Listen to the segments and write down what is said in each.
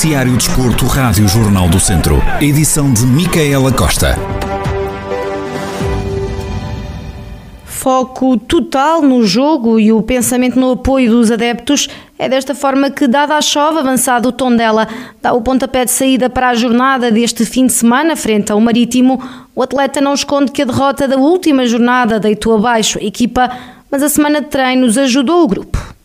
Noticiário Desporto, Rádio Jornal do Centro. Edição de Micaela Costa. Foco total no jogo e o pensamento no apoio dos adeptos. É desta forma que, dada a chove, avançado o tom dela, dá o pontapé de saída para a jornada deste fim de semana, frente ao Marítimo. O atleta não esconde que a derrota da última jornada deitou abaixo a equipa, mas a semana de treinos ajudou o grupo.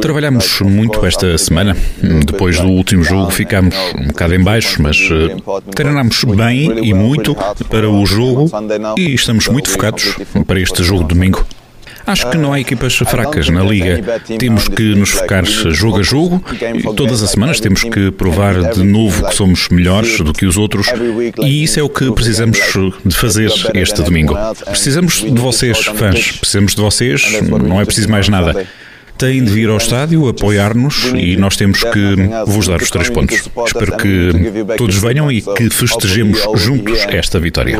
Trabalhamos muito esta semana. Depois do último jogo ficámos um bocado em baixo, mas eh, treinamos bem e muito para o jogo e estamos muito focados para este jogo de domingo. Acho que não há equipas fracas na Liga. Temos que nos focar jogo a jogo e todas as semanas temos que provar de novo que somos melhores do que os outros e isso é o que precisamos de fazer este domingo. Precisamos de vocês, fãs. Precisamos de vocês, não é preciso mais nada têm de vir ao estádio apoiar-nos e nós temos que vos dar os três pontos. Espero que todos venham e que festejemos juntos esta vitória.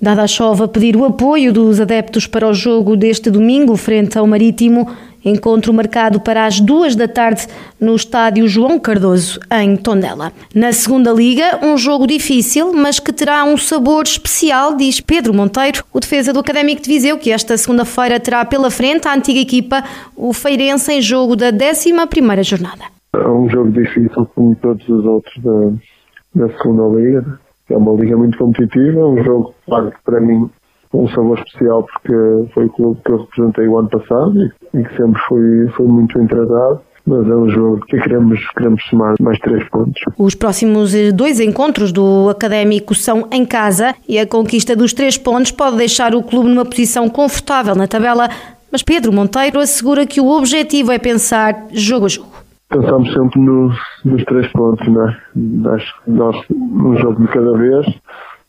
Dada a chova, pedir o apoio dos adeptos para o jogo deste domingo frente ao Marítimo. Encontro marcado para as duas da tarde no estádio João Cardoso, em Tondela. Na segunda liga, um jogo difícil, mas que terá um sabor especial, diz Pedro Monteiro, o defesa do Académico de Viseu, que esta segunda-feira terá pela frente a antiga equipa, o Feirense, em jogo da 11 primeira jornada. É um jogo difícil, como todos os outros da, da segunda liga. É uma liga muito competitiva, um jogo, claro, para mim um sabor especial porque foi o clube que eu representei o ano passado e, que sempre foi, foi muito bem tratado mas é um jogo que queremos, queremos somar mais três pontos. Os próximos eh, dois encontros do Académico são em casa e a conquista dos três pontos pode deixar o clube numa posição confortável na tabela, mas Pedro Monteiro assegura que o objetivo é pensar jogo a jogo. Pensamos sempre nos, nos três pontos, é? Acho que nós, um jogo de cada vez,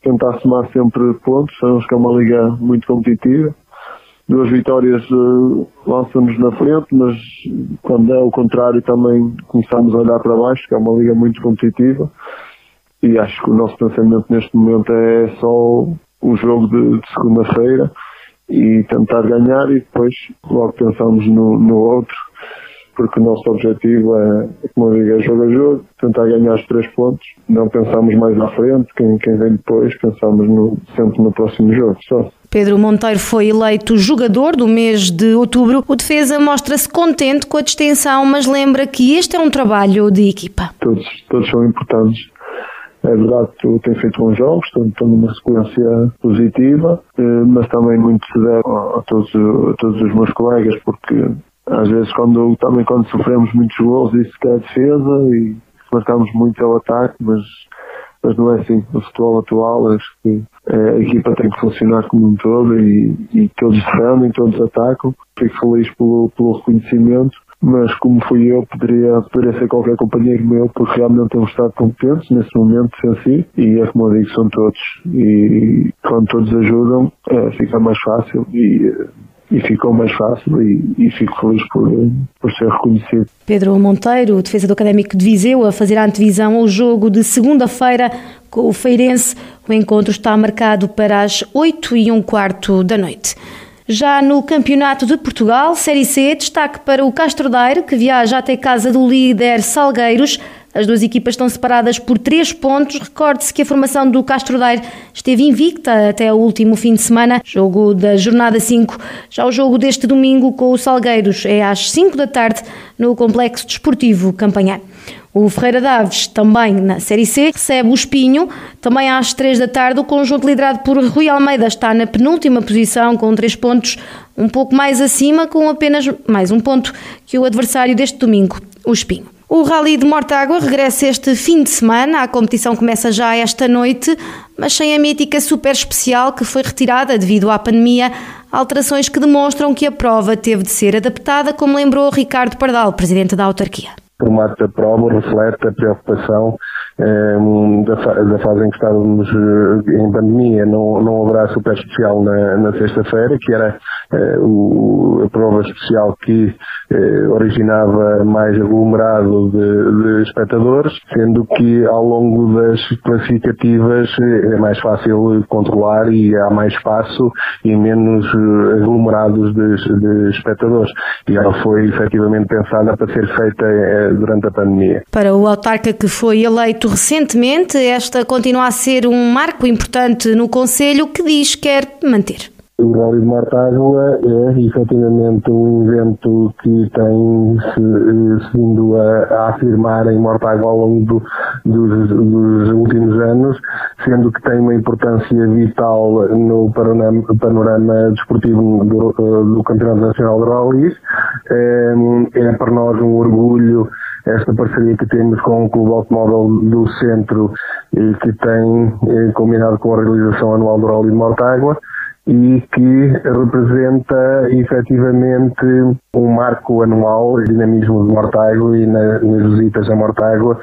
tentar somar sempre pontos. Sabemos que é uma liga muito competitiva. Duas vitórias uh, na frente, mas quando é o contrário também começamos a olhar para baixo, que é uma liga muito competitiva. E acho que o nosso pensamento neste momento é só o jogo de, de segunda-feira e tentar ganhar e depois logo pensamos no, no outro porque o nosso objetivo é, como eu digo, é jogo a jogo, tentar ganhar os três pontos. Não pensamos mais à frente, quem, quem vem depois, pensamos no, sempre no próximo jogo. Só. Pedro Monteiro foi eleito jogador do mês de outubro. O defesa mostra-se contente com a distinção, mas lembra que este é um trabalho de equipa. Todos, todos são importantes. É verdade que tu tens feito bons jogos, estou numa sequência positiva, eh, mas também muito se deve a todos, a todos os meus colegas, porque às vezes quando também quando sofremos muitos gols isso que é a defesa e marcamos muito ao ataque, mas, mas não é assim. No futebol atual acho que eh, a equipa tem que funcionar como um todo e, e todos defendem, todos atacam. Fico feliz pelo, pelo reconhecimento, mas como fui eu, poderia, poderia ser qualquer companheiro meu, porque realmente temos estado competentes nesse momento, sem si, e é como eu digo, são todos. E quando todos ajudam, é, fica mais fácil e e ficou mais fácil e, e fico feliz por, por ser reconhecido. Pedro Monteiro, defesa do Académico de Viseu, a fazer a antevisão ao jogo de segunda-feira com o Feirense. O encontro está marcado para as 8 e um quarto da noite. Já no Campeonato de Portugal, Série C, destaque para o Castro Daire, que viaja até casa do líder Salgueiros. As duas equipas estão separadas por três pontos. Recorde-se que a formação do Castro Daire esteve invicta até o último fim de semana, jogo da jornada 5. Já o jogo deste domingo com o Salgueiros é às 5 da tarde no Complexo Desportivo Campanhar. O Ferreira Daves, também na Série C, recebe o Espinho. Também às 3 da tarde, o conjunto liderado por Rui Almeida está na penúltima posição, com 3 pontos, um pouco mais acima, com apenas mais um ponto que o adversário deste domingo, o Espinho. O Rally de Mortágua regressa este fim de semana. A competição começa já esta noite, mas sem a mítica super especial que foi retirada devido à pandemia. Alterações que demonstram que a prova teve de ser adaptada, como lembrou Ricardo Pardal, presidente da autarquia. O formato da prova reflete a preocupação da, da, fase em que estávamos em pandemia, não, não haverá super especial na, na sexta-feira, que era o, a prova especial que originava mais aglomerado de, de espectadores, sendo que ao longo das classificativas é mais fácil controlar e há mais espaço e menos aglomerados de, de espectadores. E ela foi efetivamente pensada para ser feita eh, durante a pandemia. Para o autarca que foi eleito recentemente, esta continua a ser um marco importante no Conselho que diz quer manter. O Rally de Mortágua é efetivamente um evento que tem se, se vindo a, a, afirmar em Mortágua ao longo do, dos, dos, últimos anos, sendo que tem uma importância vital no panorama, panorama desportivo do, do Campeonato Nacional de Rallys. É, é para nós um orgulho esta parceria que temos com o Clube Automóvel do Centro, que tem eh, combinado com a realização anual do Rally de Mortágua e que representa efetivamente um marco anual dinamismo de Mortágua e na, nas visitas a Mortágua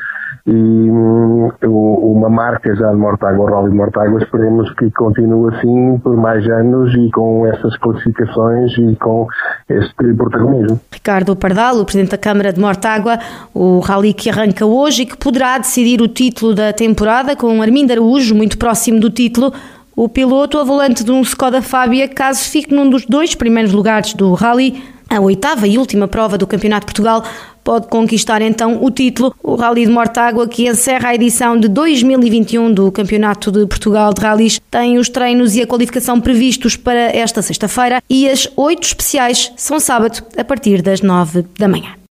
e um, uma marca já de Mortágua, o Rally de Mortágua, esperemos que continue assim por mais anos e com essas classificações e com este protagonismo. Ricardo Pardal, o Presidente da Câmara de Mortágua, o Rally que arranca hoje e que poderá decidir o título da temporada com Armindo Araújo, muito próximo do título, o piloto a volante de um Skoda Fábia, caso fique num dos dois primeiros lugares do Rally, a oitava e última prova do Campeonato de Portugal, pode conquistar então o título. O Rally de Mortágua, que encerra a edição de 2021 do Campeonato de Portugal de Rallys, tem os treinos e a qualificação previstos para esta sexta-feira e as oito especiais são sábado, a partir das nove da manhã.